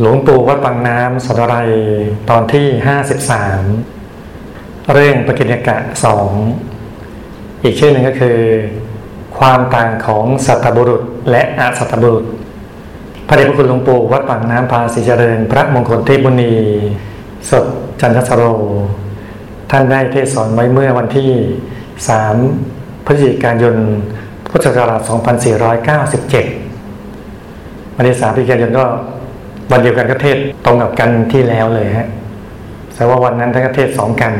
หลวงปู่วัดปังน้ำสดไรตอนที่ 53 เรื่องปกิณกะสองอีกชื่อหนึ่งก็คือ ความต่างของสัตบุรุษและอสัตบุรุษ พระเดชพระคุณหลวงปู่วัดปังน้ำพาสีเจริญ พระมงคลเทพบุณี สดจันทสโร ท่านได้เทศสอนไว้เมื่อวันที่ 3 พฤศจิกายนพุทธศักราช 2497 วันที่3พฤศจิกายนก็ วันเดียวกันก็เทศตรงกับกันที่แล้วเลยฮะแต่ว่าวันนั้นท่านก็เทศสองกัน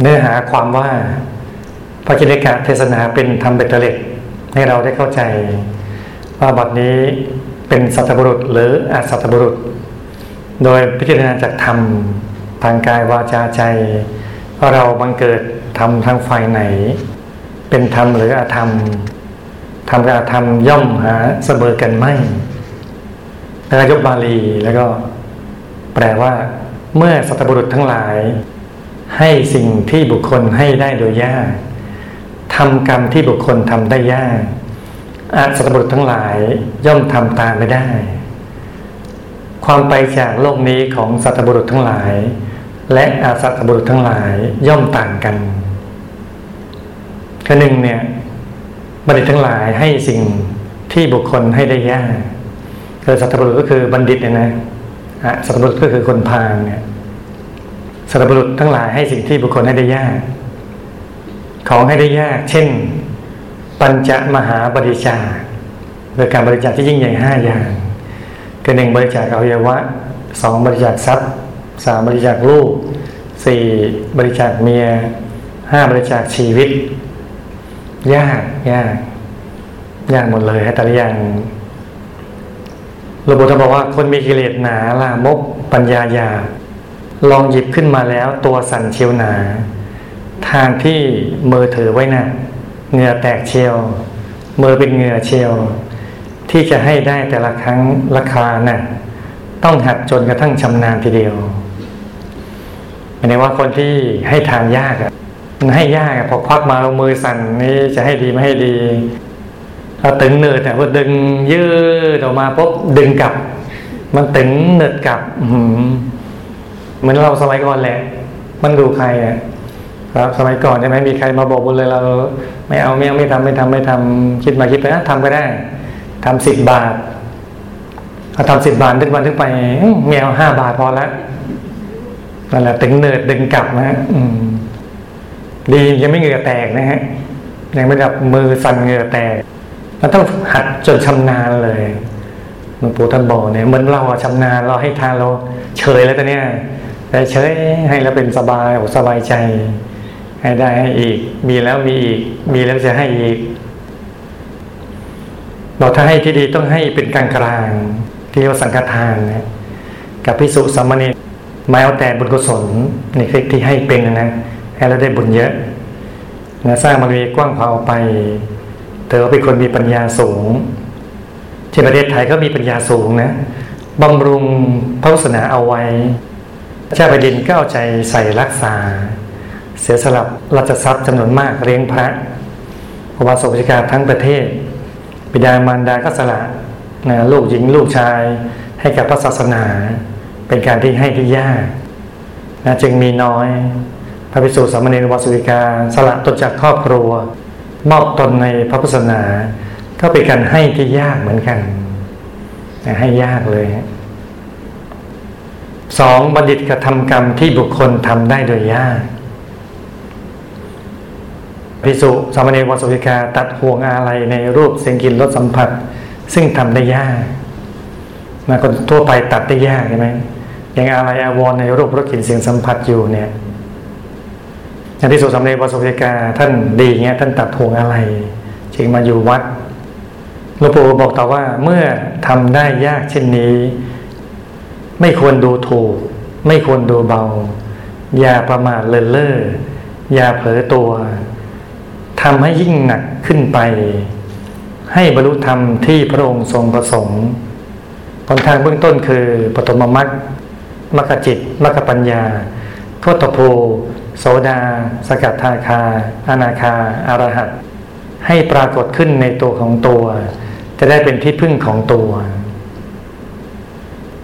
เนื้อหาความว่าพระจิตกะเทศนาเป็นธรรมเบ็ดเตล็ดให้เราได้เข้าใจ ว่าบัดนี้เป็นสัตบุรุษหรืออสัตบุรุษ โดยพิจารณาจากธรรมทางกายวาจาใจว่าเราบังเกิดทำทางฝ่ายไหน เป็นธรรมหรืออาธรรมธรรมกับอาธรรมย่อมหาเสมอกันไม่ แล้วยกบาลีแล้วก็แปลว่า เมื่อสัตบุรุษทั้งหลาย ให้สิ่งที่บุคคลให้ได้โดยยากทำกรรมที่บุคคลทำได้ยากอาสัตบุรุษทั้งหลายย่อมทำตามไม่ได้ ความไปจากโลกนี้ของสัตบุรุษทั้งหลาย และอาสัตบุรุษทั้งหลายย่อมต่างกันข้อหนึ่งเนี่ยบัณฑิตทั้งหลายให้สิ่งที่บุคคลให้ได้ยาก คือสัตบุรุษก็คือบัณฑิตเนี่ยนะสัตบุรุษก็คือคนพาลเนี่ยสัตบุรุษทั้งหลายให้สิ่งที่บุคคลให้ได้ยาก ของให้ได้ยาก เช่น ปัญจมหาบริจาคคือการบริจาคที่ยิ่งใหญ่ห้าอย่างคือหนึ่งบริจาคอวัยวะสองบริจาคทรัพย์สามบริจาคลูกสี่บริจาคเมียห้าบริจาคชีวิต ยากยากยากหมดเลยฮะแต่ละอย่าง หลวงปู่ท่านบอกว่าคนมีกิเลสหนาลามกปัญญาหยาลองหยิบขึ้นมาแล้วตัวสั่นเชียวหนา ทางที่มือถือไว้นะ่ะเหงื่อแตกเชียว มือเป็นเหงื่อเชียว ที่จะให้ได้แต่ละครั้งราคานะ่ะต้องหัดจนกระทั่งชำนาญทีเดียวหมายว่าคนที่ให้ทานยากอะมันให้ยากอะพอควักมามือสั่นนี่จะให้ดีไม่ให้ดี เราตึงเนิดเนี่ยพอดึงยืดออกมาปุ๊บดึงกลับ มันตึงเนิดกลับเหมือนเราสมัยก่อนแหละ มันดูใครอะครับสมัยก่อนใช่ไหมมีใครมาบอกบุญเลยเรา ไม่เอาไม่เอาไม่ทำไม่ทำไม่ทำคิดมาคิดไปนะทำก็ได้ทำสิบบาทเอาทำสิบบาททุกวันทุกไปแมวห้าบาทพอแล้วนั่นแหละตึงเนิดดึงกลับนะฮะดียังไม่เหงื่อแตกนะฮะยังไม่แบบมือสั่นเหงื่อแตก มันต้องหัดจนชำนาญเลยหลวงปู่ท่านบอกเนี่ยเหมือนเราชำนาญเราให้ทานเราเฉยแล้วตอนเนี้ยแต่เฉยให้เราเป็นสบายสบายใจ ให้ได้ให้อีก มีแล้วมีอีก มีแล้วจะให้อีกเราถ้าให้ที่ดีต้องให้เป็นกลางกลางที่เรียกว่าสังฆทานนะกับพิสุสามเณรมาเอาแต่บุญกุศลในคลิกที่ให้เป็นนะให้เราได้บุญเยอะนะสร้างมันมีกว้างเผาไป เธอเป็นคนมีปัญญาสูง ที่ประเทศไทยก็มีปัญญาสูงนะบำรุงพระศาสนาเอาไว้เจ้าแผ่นดินก็เอาใจใส่รักษา เสียสลับราชทรัพย์จำนวนมากเลี้ยงพระพระวาสวิกาทั้งประเทศบิดามารดาก็สละนะลูกหญิงลูกชายให้กับพระศาสนา เป็นการที่ให้ที่ยากนะจึงมีน้อย พระภิกษุสามเณรวาสุวิกาสละตนจากครอบครัว มอบตนในพระพุทธศาสนา ก็เป็นการให้ที่ยากเหมือนกันให้ยากเลยสองบัณฑิตกระทำกรรมที่บุคคลทำได้โดยยากพิสุสามเณรวสุวิกาตัดห่วงอะไรในรูปเสียงกลิ่นรสสัมผัส ซึ่งทำได้ยากมาคนทั่วไปตัดได้ยากใช่ไหมยังอะไรอาวรในรูปรสกลิ่นเสียงสัมผัสอยู่เนี่ย อย่างที่สุสำเร็จวสุเิกาท่านดีเงี้ยท่านตัดห่วงอะไรจึงมาอยู่วัดหลวงปู่บอกต่อว่าเมื่อทำได้ยากเช่นนี้ ไม่ควรดูถูก ไม่ควรดูเบา อย่าประมาทเลินเล่ออย่าเผลอตัวทำให้ยิ่งหนักขึ้นไป ให้บรรลุธรรมที่พระองค์ทรงประสงค์ผลทางเบื้องต้นคือปฐมมรรคมรรคจิตมรรคปัญญาโคตโพ โสดา สกัดทาคา อนาคาอารหัตให้ปรากฏขึ้นในตัวของตัว จะได้เป็นที่พึ่งของตัว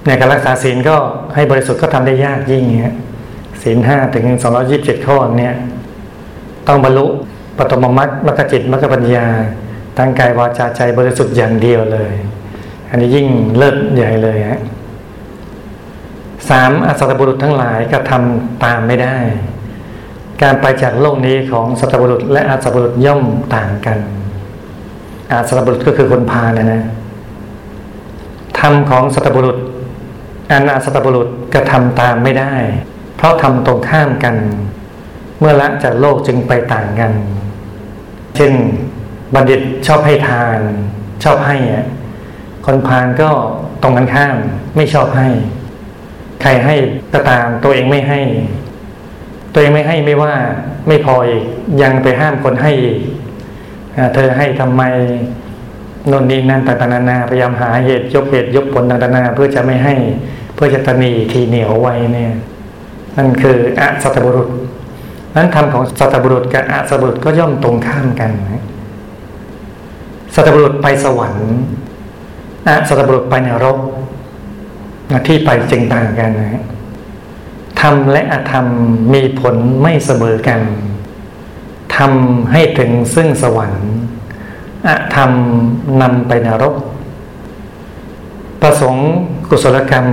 ในการรักษาศีลก็ให้บริสุทธิ์ก็ทำได้ยากยิ่งเงี้ยศีลห้าถึงสองร้อยิบเจ็ดข้อเนี่ยต้องบรรลุปฐมมรรคมรรคจิตมรรคปัญญาตั้งกายวาจาใจบริสุทธิ์อย่างเดียวเลย อันนี้ยิ่งเลิศใหญ่เลยฮะสามอสัตบุรุษทั้งหลายก็ทำตามไม่ได้ การไปจากโลกนี้ของสัตบุรุษ และอาสัตบุรุษย่อมต่างกัน อาสัตบุรุษก็คือคนพาลนะนะธรรมของสัตบุรุษอันอาสัตบุรุษกระทำตามไม่ได้ เพราะทำตรงข้ามกัน เมื่อละจากโลกจึงไปต่างกัน เช่นบัณฑิตชอบให้ทาน ชอบให้อะคนพาลก็ตรงกันข้ามไม่ชอบให้ ใครให้ก็ตามตัวเองไม่ให้ ตัวเองไม่ให้ไม่ว่าไม่พออีกยังไปห้ามคนให้อีกเธอให้ทำไมนนนี้นั่นต่างๆนานาพยายามหาเหตุยกเหตุยกผลต่างๆนานาเพื่อจะไม่ให้เพื่อจะตนีทีเหนียวไว้เนี่ยนั่นคืออสัตบุรุษ นั้นธรรมของสัตบุรุษกับอสัตบุรุษก็ย่อมตรงข้ามกันนะสัตบุรุษไปสวรรค์อะสัตบุรุษไปนรกที่ไปจึงต่างกันนะ ธรรมและอธรรมมีผลไม่เสมอกันทำให้ถึงซึ่งสวรรค์อธรรมนำไปนรก ประสงค์กุศลกรรม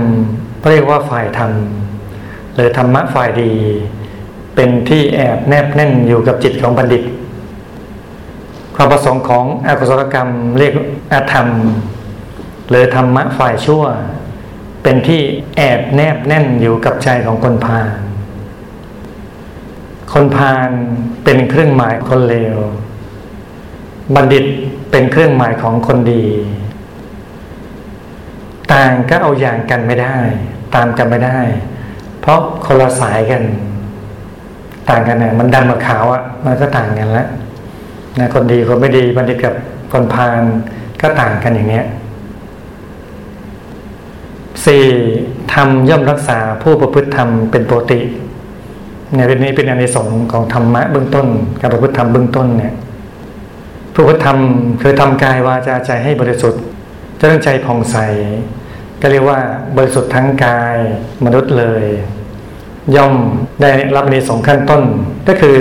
เรียกว่าฝ่ายธรรม หรือธรรมะฝ่ายดี เป็นที่แอบแนบแน่นอยู่กับจิตของบัณฑิต ความประสงค์ของอกุศลกรรมเรียกอธรรม หรือธรรมะฝ่ายชั่ว เป็นที่แอบแนบแน่นอยู่กับใจของคนพาลคนพาลเป็นเครื่องหมายคนเลว บัณฑิตเป็นเครื่องหมายของคนดี ต่างก็เอาอย่างกันไม่ได้ ตามกันไม่ได้ เพราะคนละสายกัน ต่างกันเนี่ยมันดำกับขาวอะ่ะมันก็ต่างกันแล้วนะคนดีคนไม่ดีบัณฑิตกับคนพาลก็ต่างกันอย่างเนี้ย สี่ทำย่อมรักษาผู้ประพฤติธรรมเป็นปกติเนี่ยเป็นนี้เป็นอันในสงของธรรมะเบื้องต้นการประพฤติธรรมเบื้องต้นเนี่ยผู้กระทำคือทำกายวาจาใจให้บริสุทธิ์จะต้งใจผ่องใส ก็เรียกว่าบริสุทธิ์ทั้งกายมนุษย์เลย ย่อมได้รับในสองขั้นต้น ก็คือ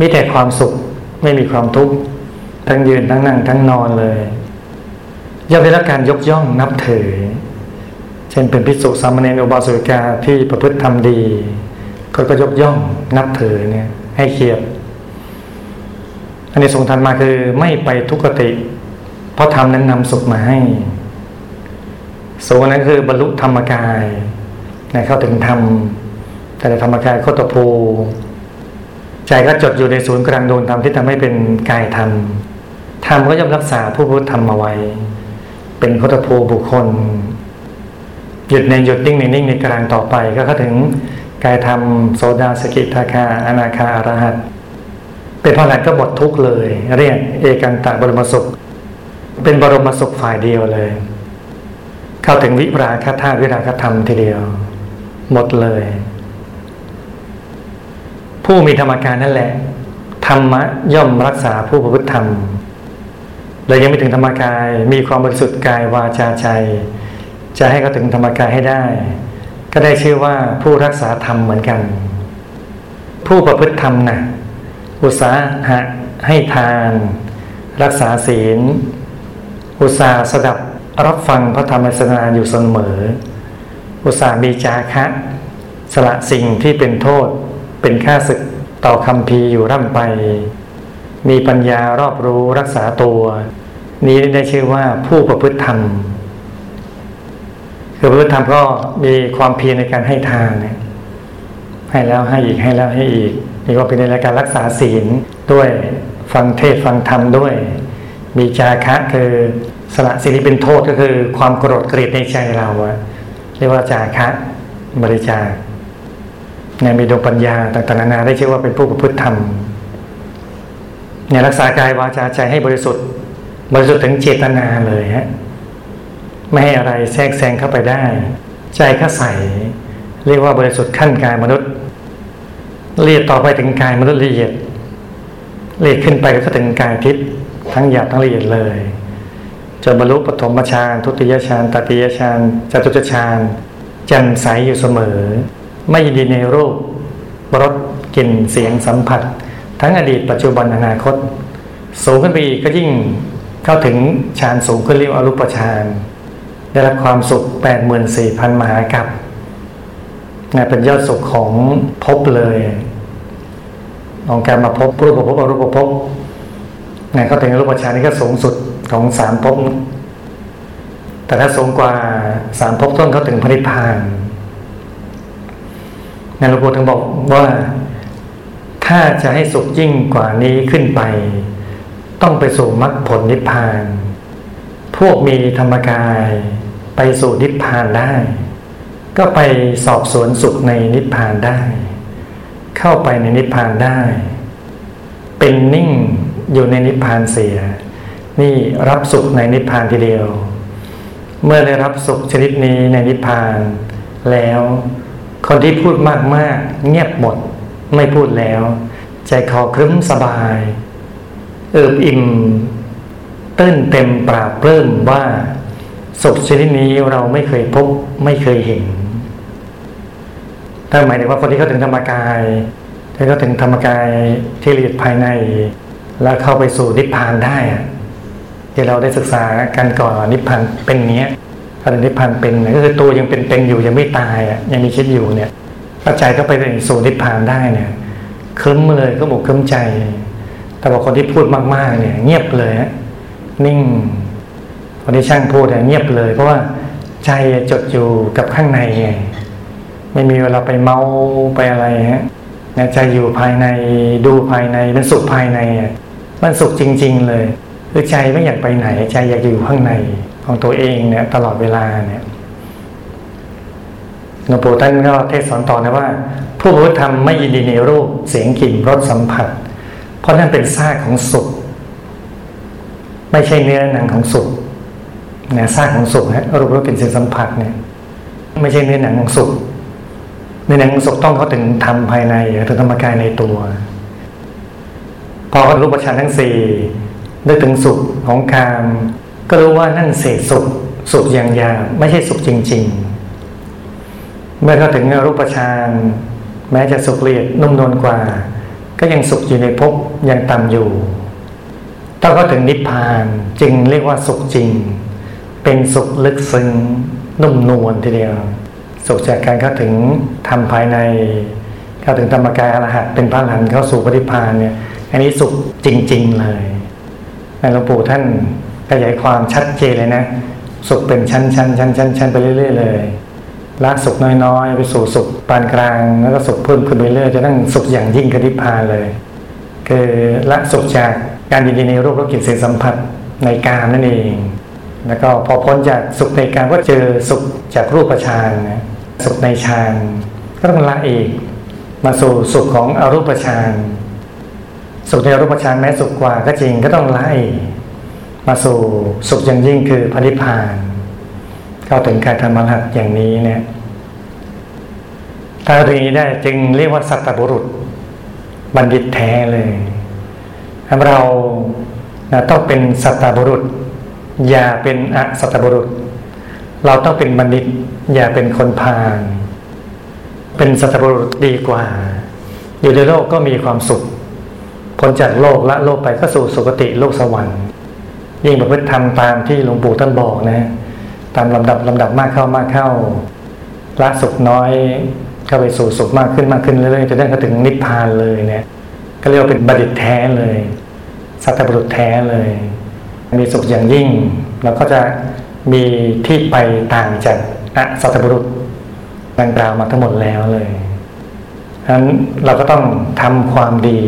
มีแต่ความสุขไม่มีความทุกข์ทั้งยืนทั้งนั่งทั้งนอนเลยย่อมได้รับการยกย่องนับถือ เช่นเป็นพิสุสามเณรอุบาสิกาที่ประพฤติทำดี ก็ก็ยกย่องนับถือเนี่ย ให้เกียรติอันนี้ส่งทันมาคือไม่ไปทุกติ เพราะทำนั้นนำสุขมาให้สูงนั้นคือบรรลุธรรมกายนะเข้าถึงธรรม แต่ธรรมกายโคตรภูใจก็จดอยู่ในศูนย์กลางดวงธรรมที่ทำให้เป็นกายธรรม ธรรมก็ย่อมรักษาผู้พุทธธรรมมาไว้ เป็นโคตรภูบุคคล หยุดในหยุดนิ่งในนิ่งในกลางต่อไปก็เข้าถึงกายธรรมโซดาสกิทาคาอนาคาอรหัตเป็นพระอรหันต์ก็หมดทุกเลย เรียกเอกันตะบรมสุข เป็นบรมสุขฝ่ายเดียวเลย เข้าถึงวิราคธาตุวิราคธรรมทีเดียว หมดเลย ผู้มีธรรมการนั่นแหละ ธรรมะย่อมรักษาผู้ประพฤติธรรมเลยยังไม่ถึงธรรมกายมีความบริสุทธิ์กายวาจาใจ จะให้เขาถึงธรรมกายให้ได้ ก็ได้ชื่อว่าผู้รักษาธรรมเหมือนกัน ผู้ประพฤติธรรมนะอุตสาหะให้ทาน รักษาศีล อุตสาสดับรับฟังพระธรรมเสนาอยู่เสมอ อุตสามีจาคะ สละสิ่งที่เป็นโทษ เป็นค่าศึกต่อคำพีอยู่ร่ำไป มีปัญญารอบรู้รักษาตัว นี้ได้ชื่อว่าผู้ประพฤติธรรม คือประพฤติธรรมก็มีความเพียรในการให้ทานเนี่ยให้แล้วให้อีกให้แล้วให้อีกมีความเป็นในการรักษาศีลด้วยฟังเทศฟังธรรมด้วย มีจาคะคือสละสิ่งที่เป็นโทษก็คือความโกรธเกลียดในใจเราอะเรียกว่าจาคะบริจาคเนี่ยมีดวงปัญญาต่างๆนานาได้ชื่อว่าเป็นผู้ประพฤติธรรมเนี่ยรักษากายวาจาใจให้บริสุทธิ์ บริสุทธิ์ถึงเจตนาเลยฮะ ไม่ให้อะไรแทรกแซงเข้าไปได้ ใจข้าใสเรียกว่าบริสุทธิ์ขั้นกายมนุษย์เรียกต่อไปถึงกายมนุษย์ละเอียดเรียกขึ้นไปก็ถึงกายทิพย์ทั้งหยาบทั้งละเอียดเลยจะบรรลุปฐมฌานทุติยฌานตติยฌานจตุตฌานจันใสอยู่เสมอ ไม่ยินดีในรูปรสกลิ่นเสียงสัมผัส ทั้งอดีตปัจจุบันอนาคต สูงขึ้นไปอีกก็ยิ่งเข้าถึงฌานสูงขึ้นเรียกว่าอรูปฌาน ได้รับความสุข 84,000 มหากัปนะเป็นยอดสุขของภพเลยของการมาพบรูปภพอรูปภพนะเขาถึงรูปฌานนี่ก็สูงสุดของสามภพแต่ถ้าสูงกว่าสามภพต้นเขาถึงพระนิพพานนะหลวงปู่ถึงบอกว่า ถ้าจะให้สุขยิ่งกว่านี้ขึ้นไป ต้องไปสู่มรรคผลนิพพาน พวกมีธรรมกายไปสู่นิพพานได้ ก็ไปสอบสวนสุขในนิพพานได้ เข้าไปในนิพพานได้ เป็นนิ่งอยู่ในนิพพานเสีย นี่รับสุขในนิพพานทีเดียว เมื่อได้รับสุขชนิดนี้ในนิพพาน แล้วคนที่พูดมากๆ เงียบหมดไม่พูดแล้ว ใจคอครึ้มสบายเอิบอิ่ม ตื้นเต็มปราบเริ่มว่าสุขชนิดนี้เราไม่เคยพบไม่เคยเห็นถ้าหมายถึงว่าคนที่เขาถึงธรรมกายที่เขาถึงธรรมกายที่ละเอียดภายใน แล้วเข้าไปสู่นิพพานได้ที่เราได้ศึกษากันก่อนนิพพานเป็นเนี้ยพระนิพพานเป็นก็คือตัวยังเป็นเป็นอยู่ยังไม่ตายอะยังมีคิดอยู่เนี่ยปัจจัยก็ไปสู่นิพพานได้เนี่ยเคืมเลยก็บอกเคืมใจ แต่บอกคนที่พูดมากๆเนี่ย เงียบเลย นิ่งคนที่ช่างพูดเงียบเลย เพราะว่าใจจดอยู่กับข้างในไงไม่มีเวลาไปเมาไปอะไรฮะใจอยู่ภายในดูภายในเป็นสุขภายในมันสุขจริง ๆ เลยคือใจไม่อยากไปไหน ใจอยากอยู่ข้างในของตัวเองเนี่ย ตลอดเวลาเนี่ยหลวงปู่ท่านก็เทศสอนต่อนะว่า ผู้พุทธธรรมไม่ยินดีในรูปเสียงกลิ่นรสสัมผัส เพราะนั่นเป็นซากของสุข ไม่ใช่เนื้อหนังของสุขเนี่ยซากของสุขฮะรูปรสกลิ่นเสียงสัมผัสเนี่ยไม่ใช่เนื้อหนังของสุขเนื้อหนังของสุขต้องเขาถึงทำภายในถึงธรรมกายในตัว พอรูปฌานทั้งสี่ได้ถึงสุขของกามก็รู้ว่านั่นเศษสุขสุขอย่างยาไม่ใช่สุขจริง ๆ เมื่อเขาถึงรูปฌานแม้จะสุขละเอียดนุ่มนวลกว่า ก็ยังสุขอยู่ในภพยังต่ำอยู่ ต้องเขาถึงนิพพานจึงเรียกว่าสุขจริง เป็นสุขลึกซึ้งนุ่มนวลทีเดียว สุขจากการเข้าถึงทำภายใน เข้าถึงธรรมกายอรหัตเป็นพระหลันเข้าสู่ปฏิพานเนี่ย อันนี้สุขจริง ๆ เลยในหลวงปู่ท่านขยายความชัดเจนเลยนะ สุขเป็นชั้นชั้นชั้นชั้นชั้นไปเรื่อย ๆ เลยละสุขน้อยๆ ไปสู่สุขปานกลาง แล้วก็สุขเพิ่มขึ้นไปเรื่อยจะต้องสุขอย่างยิ่งกนิพพานเลย คือละสุขจาก การยินดีในรูปรสกลิ่นเสียงสัมผัสในกามนั่นเอง แล้วก็พอพ้นจากสุขในกามก็เจอสุขจากรูปฌานนะสุขในฌานก็ต้องละอีก มาสู่สุขของอรูปฌานสุขในอรูปฌานแม้สุขกว่าก็จริงก็ต้องไล่มาสู่สุขอย่างยิ่งคือพระนิพพานเข้าถึงการทำมรรคอย่างนี้เนี่ยถ้าถึงนี้ได้จึงเรียกว่าสัตบุรุษ บัณฑิตแท้เลย เราต้องเป็นสัตบุรุษ อย่าเป็นอสัตบุรุษ เราต้องเป็นบัณฑิต อย่าเป็นคนพาลเป็นสัตบุรุษดีกว่า อยู่ในโลกก็มีความสุขพ้นจากโลกละโลกไปก็สู่สุคติโลกสวรรค์ ยิ่งประพฤติทำตามที่หลวงปู่ท่านบอกนะ ตามลำดับลำดับมากเข้ามากเข้าละสุขน้อยเข้าไปสู่สุขมากขึ้นมากขึ้นเรื่อยๆจนได้ถึงนิพพานเลยเนี่ยก็เรียกว่าเป็นบัณฑิตแท้เลย สัตบุรุษแท้เลย มีสุขอย่างยิ่งเราก็จะมีที่ไปต่างจากอะสัตบุรุษดังกล่าวมาทั้งหมดแล้วเลยฉะนั้นเราก็ต้องทำความดี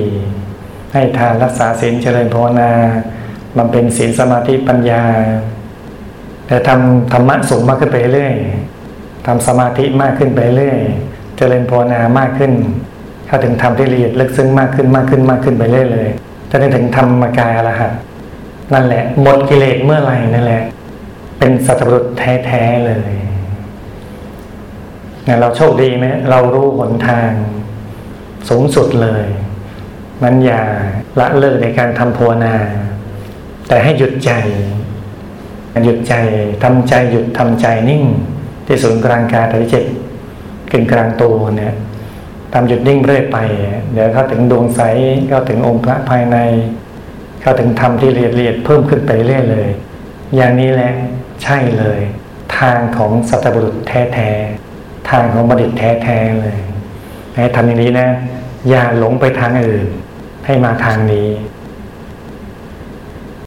ให้ทานรักษาศีลเจริญภาวนาบำเพ็ญศีลสมาธิปัญญา แต่ทำธรรมะสูงมากขึ้นไปเรื่อยทำสมาธิมากขึ้นไปเรื่อยเจริญภาวนามากขึ้นเข้าถึงธรรมที่ละเอียดลึกซึ้งมากขึ้นมากขึ้นมากขึ้นไปเรื่อยเลย จะได้ถึงธรรมกายอรหัตนั่นแหละ หมดกิเลสเมื่อไหร่นั่นแหละ เป็นสัตว์รุษแท้ๆเลยเนี่ยเราโชคดีไหมเรารู้หนทางสูงสุดเลยมันอย่าละเลิกในการทำภาวนา แต่ให้หยุดใจ หยุดใจทำใจหยุดทำใจนิ่ง ที่ศูนย์กลางกายฐานจิตกึ่งกลางตัวเนี่ย ทำหยุดนิ่งเรื่อยไป เดี๋ยวเข้าถึงดวงใสเข้าถึงองค์พระภายใน เข้าถึงธรรมที่ละเอียดละเอียดเพิ่มขึ้นไปเรื่อยเลย อย่างนี้แหละใช่เลย ทางของสัตบุรุษแท้ๆทางของบัณฑิตแท้ๆเลยให้ทำอย่างนี้นะ อย่าหลงไปทางอื่น ให้มาทางนี้